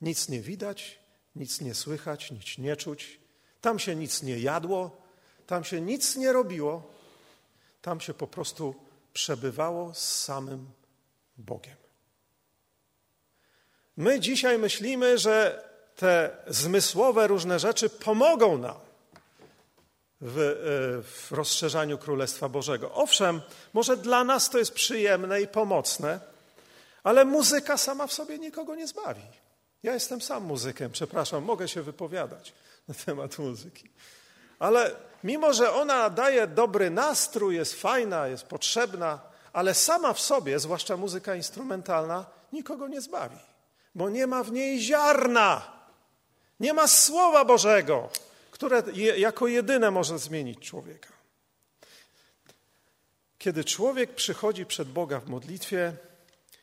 Nic nie widać, nic nie słychać, nic nie czuć. Tam się nic nie jadło, tam się nic nie robiło, tam się po prostu przebywało z samym Bogiem. My dzisiaj myślimy, że te zmysłowe różne rzeczy pomogą nam w, e, w, rozszerzaniu Królestwa Bożego. Owszem, może dla nas to jest przyjemne i pomocne, ale muzyka sama w sobie nikogo nie zbawi. Ja jestem sam muzykiem, przepraszam, mogę się wypowiadać na temat muzyki. Ale mimo, że ona daje dobry nastrój, jest fajna, jest potrzebna, ale sama w sobie, zwłaszcza muzyka instrumentalna, nikogo nie zbawi, bo nie ma w niej ziarna, nie ma Słowa Bożego, które jako jedyne może zmienić człowieka. Kiedy człowiek przychodzi przed Boga w modlitwie,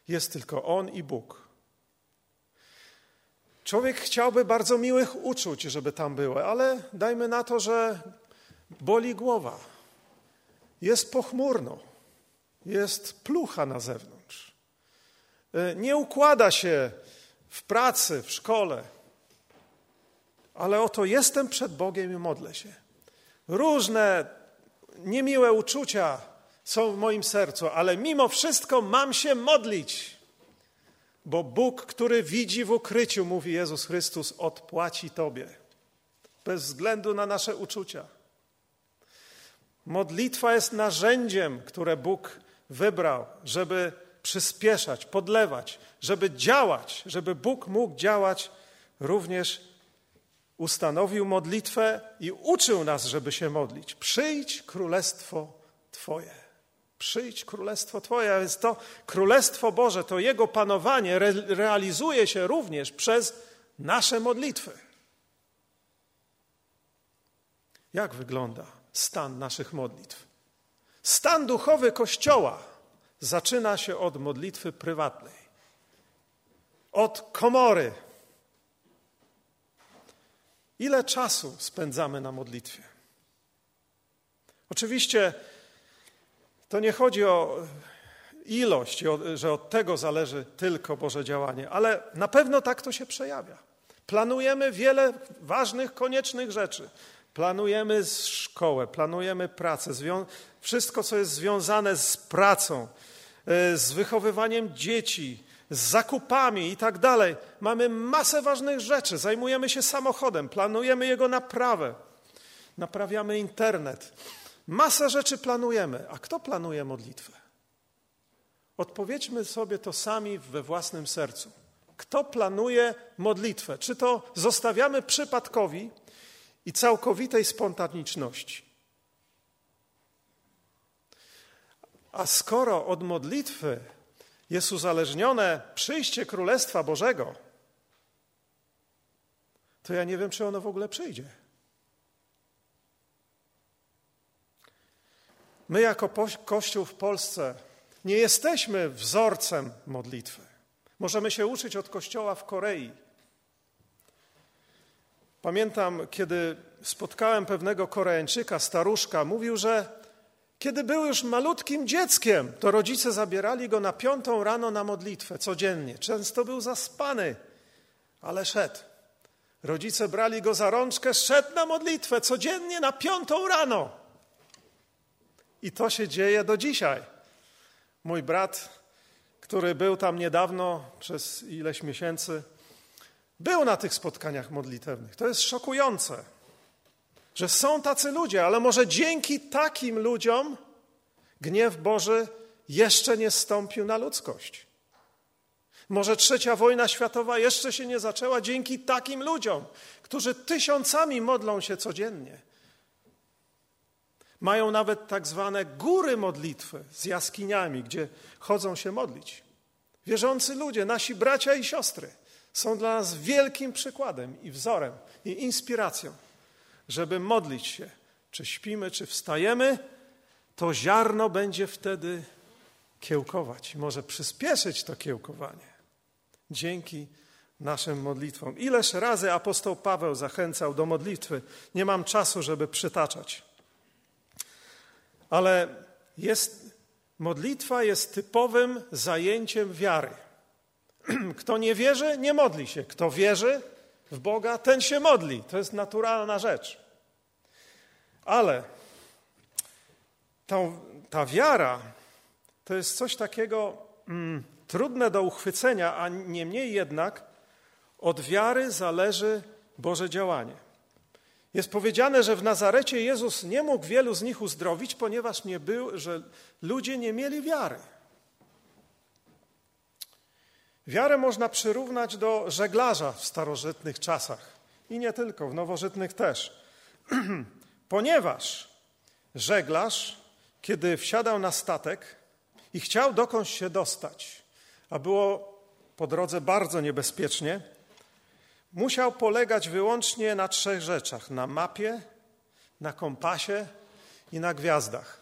jest tylko On i Bóg. Człowiek chciałby bardzo miłych uczuć, żeby tam były, ale dajmy na to, że boli głowa, jest pochmurno, jest plucha na zewnątrz, e, nie układa się w pracy, w szkole, ale oto jestem przed Bogiem i modlę się. Różne niemiłe uczucia są w moim sercu, ale mimo wszystko mam się modlić. Bo Bóg, który widzi w ukryciu, mówi Jezus Chrystus, odpłaci Tobie, bez względu na nasze uczucia. Modlitwa jest narzędziem, które Bóg wybrał, żeby przyspieszać, podlewać, żeby działać, żeby Bóg mógł działać również ustanowił modlitwę i uczył nas, żeby się modlić. Przyjdź królestwo Twoje. Przyjdź królestwo Twoje, a więc to królestwo Boże, to Jego panowanie re realizuje się również przez nasze modlitwy. Jak wygląda stan naszych modlitw? Stan duchowy Kościoła zaczyna się od modlitwy prywatnej, od komory. Ile czasu spędzamy na modlitwie? Oczywiście to nie chodzi o ilość, że od tego zależy tylko Boże działanie, ale na pewno tak to się przejawia. Planujemy wiele ważnych, koniecznych rzeczy. Planujemy szkołę, planujemy pracę, wszystko, co jest związane z pracą, e, z wychowywaniem dzieci, z zakupami i tak dalej. Mamy masę ważnych rzeczy. Zajmujemy się samochodem, planujemy jego naprawę, naprawiamy internet Masę rzeczy planujemy, a kto planuje modlitwę? Odpowiedźmy sobie to sami we własnym sercu. Kto planuje modlitwę? Czy to zostawiamy przypadkowi i całkowitej spontaniczności? A skoro od modlitwy jest uzależnione przyjście Królestwa Bożego, to ja nie wiem, czy ono w ogóle przyjdzie. My, jako Kościół w Polsce, nie jesteśmy wzorcem modlitwy. Możemy się uczyć od Kościoła w Korei. Pamiętam, kiedy spotkałem pewnego Koreańczyka, staruszka, mówił, że Kiedy był już malutkim dzieckiem, to rodzice zabierali go na piątą rano na modlitwę codziennie. Często był zaspany, ale szedł. Rodzice brali go za rączkę, szedł na modlitwę codziennie na piątą rano. I to się dzieje do dzisiaj. Mój brat, który był tam niedawno przez ileś miesięcy, był na tych spotkaniach modlitewnych. To jest szokujące, że są tacy ludzie, ale może dzięki takim ludziom gniew Boży jeszcze nie stąpił na ludzkość. Może trzecia wojna światowa jeszcze się nie zaczęła dzięki takim ludziom, którzy tysiącami modlą się codziennie. Mają nawet tak zwane góry modlitwy z jaskiniami, gdzie chodzą się modlić. Wierzący ludzie, nasi bracia i siostry, są dla nas wielkim przykładem i wzorem i inspiracją, żeby modlić się. Czy śpimy, czy wstajemy, to ziarno będzie wtedy kiełkować. Może przyspieszyć to kiełkowanie dzięki naszym modlitwom. Ileż razy apostoł Paweł zachęcał do modlitwy. Nie mam czasu, żeby przytaczać. Ale jest, modlitwa jest typowym zajęciem wiary. Kto nie wierzy, nie modli się. Kto wierzy w Boga, ten się modli. To jest naturalna rzecz. Ale ta, ta wiara to jest coś takiego mm, trudne do uchwycenia, a niemniej jednak od wiary zależy Boże działanie. Jest powiedziane, że w Nazarecie Jezus nie mógł wielu z nich uzdrowić, ponieważ nie był, że ludzie nie mieli wiary. Wiarę można przyrównać do żeglarza w starożytnych czasach i nie tylko, w nowożytnych też. Ponieważ żeglarz, kiedy wsiadał na statek i chciał dokądś się dostać, a było po drodze bardzo niebezpiecznie, musiał polegać wyłącznie na trzech rzeczach: na mapie, na kompasie i na gwiazdach.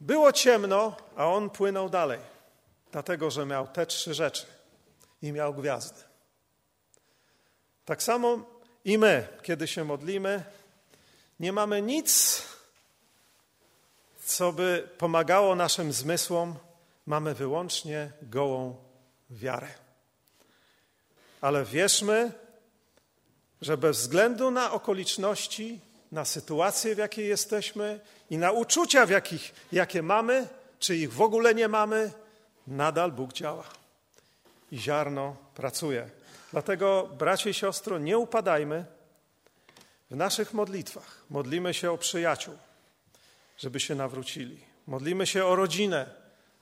Było ciemno, a on płynął dalej dlatego że miał te trzy rzeczy i miał gwiazdy. Tak samo i my, kiedy się modlimy, nie mamy nic, co by pomagało naszym zmysłom, mamy wyłącznie gołą wiarę. Ale wierzmy, że bez względu na okoliczności, na sytuację, w jakiej jesteśmy i na uczucia, w jakich, jakie mamy, czy ich w ogóle nie mamy, nadal Bóg działa i ziarno pracuje. Dlatego, bracie i siostro, nie upadajmy w naszych modlitwach. Modlimy się o przyjaciół, żeby się nawrócili. Modlimy się o rodzinę,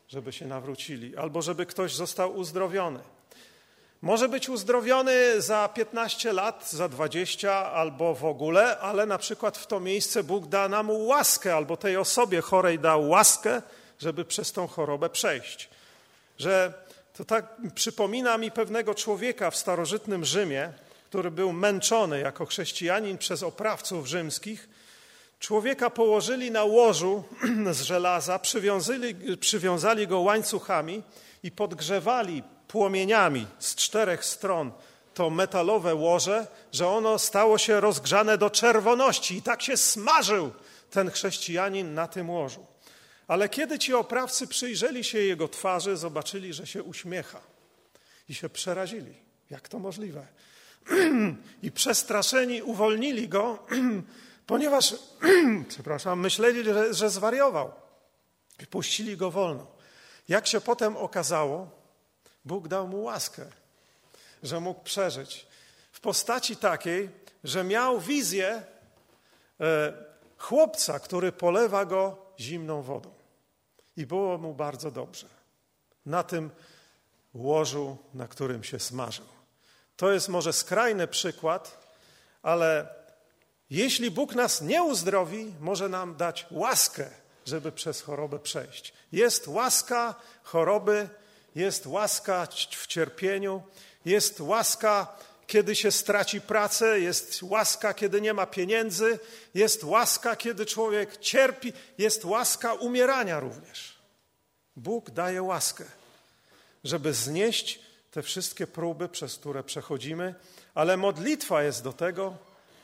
żeby się nawrócili, albo żeby ktoś został uzdrowiony. Może być uzdrowiony za 15 lat, za 20 albo w ogóle, ale na przykład w to miejsce Bóg da nam łaskę, albo tej osobie chorej dał łaskę, żeby przez tą chorobę przejść że to tak przypomina mi pewnego człowieka w starożytnym Rzymie, który był męczony jako chrześcijanin przez oprawców rzymskich. Człowieka położyli na łożu z żelaza, przywiązali, przywiązali go łańcuchami i podgrzewali płomieniami z czterech stron to metalowe łoże, że ono stało się rozgrzane do czerwoności i tak się smażył ten chrześcijanin na tym łożu. Ale kiedy ci oprawcy przyjrzeli się jego twarzy, zobaczyli, że się uśmiecha i się przerazili. Jak to możliwe? I przestraszeni uwolnili go, ponieważ, przepraszam, myśleli, że, że zwariował. I puścili go wolno. Jak się potem okazało, Bóg dał mu łaskę, że mógł przeżyć. W postaci takiej, że miał wizję e, chłopca, który polewa go zimną wodą. I było mu bardzo dobrze na tym łożu, na którym się smażył. To jest może skrajny przykład, ale jeśli Bóg nas nie uzdrowi, może nam dać łaskę, żeby przez chorobę przejść. Jest łaska choroby, jest łaska w cierpieniu, jest łaska, kiedy się straci pracę, jest łaska, kiedy nie ma pieniędzy, jest łaska, kiedy człowiek cierpi, jest łaska umierania również. Bóg daje łaskę, żeby znieść te wszystkie próby, przez które przechodzimy, ale modlitwa jest do tego,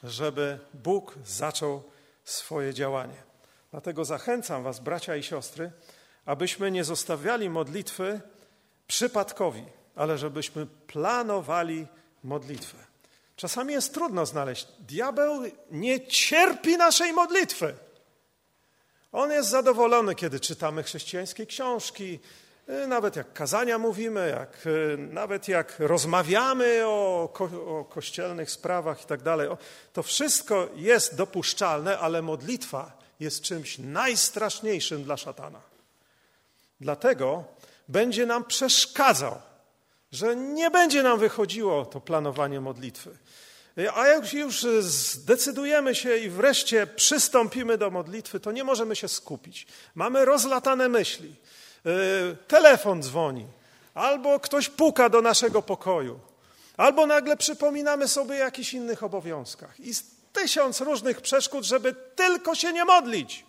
żeby Bóg zaczął swoje działanie. Dlatego zachęcam Was, bracia i siostry, abyśmy nie zostawiali modlitwy przypadkowi, ale żebyśmy planowali modlitwę. Czasami jest trudno znaleźć. Diabeł nie cierpi naszej modlitwy. On jest zadowolony, kiedy czytamy chrześcijańskie książki, nawet jak kazania mówimy, jak, y, nawet jak rozmawiamy o, ko o kościelnych sprawach i tak dalej. To wszystko jest dopuszczalne, ale modlitwa jest czymś najstraszniejszym dla szatana. Dlatego będzie nam przeszkadzał, że nie będzie nam wychodziło to planowanie modlitwy. A jak już zdecydujemy się i wreszcie przystąpimy do modlitwy, to nie możemy się skupić. Mamy rozlatane myśli. Y, telefon dzwoni, albo ktoś puka do naszego pokoju, albo nagle przypominamy sobie o jakichś innych obowiązkach. I tysiąc różnych przeszkód, żeby tylko się nie modlić.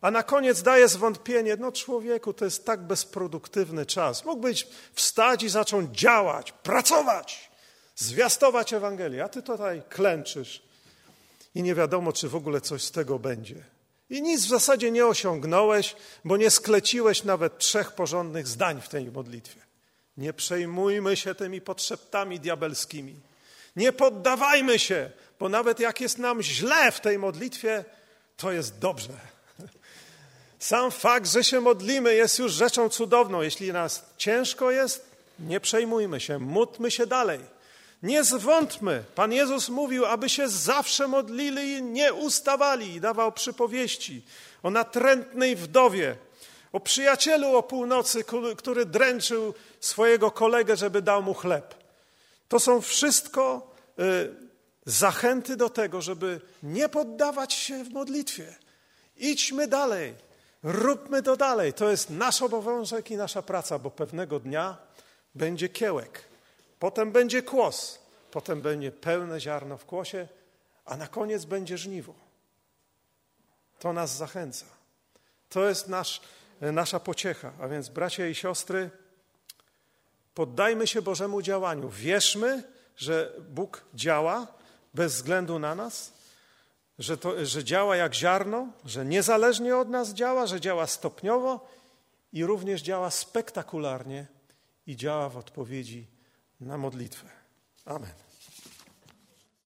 A na koniec daje zwątpienie, no człowieku, to jest tak bezproduktywny czas. Mógłbyś wstać i zacząć działać, pracować, zwiastować Ewangelię, a ty tutaj klęczysz i nie wiadomo, czy w ogóle coś z tego będzie. I nic w zasadzie nie osiągnąłeś, bo nie skleciłeś nawet trzech porządnych zdań w tej modlitwie. Nie przejmujmy się tymi potrzebami diabelskimi. Nie poddawajmy się, bo nawet jak jest nam źle w tej modlitwie, to jest dobrze. Sam fakt, że się modlimy, jest już rzeczą cudowną. Jeśli nas ciężko jest, nie przejmujmy się, módlmy się dalej. Nie zwątmy. Pan Jezus mówił, aby się zawsze modlili i nie ustawali. I dawał przypowieści o natrętnej wdowie, o przyjacielu o północy, który dręczył swojego kolegę, żeby dał mu chleb. To są wszystko y, zachęty do tego, żeby nie poddawać się w modlitwie. Idźmy dalej, róbmy to dalej. To jest nasz obowiązek i nasza praca, bo pewnego dnia będzie kiełek, potem będzie kłos, potem będzie pełne ziarno w kłosie, a na koniec będzie żniwo. To nas zachęca. To jest nasz, nasza pociecha. A więc, bracia i siostry, poddajmy się Bożemu działaniu. Wierzmy, że Bóg działa, bez względu na nas, że, to, że działa jak ziarno, że niezależnie od nas działa, że działa stopniowo i również działa spektakularnie i działa w odpowiedzi na modlitwę. Amen.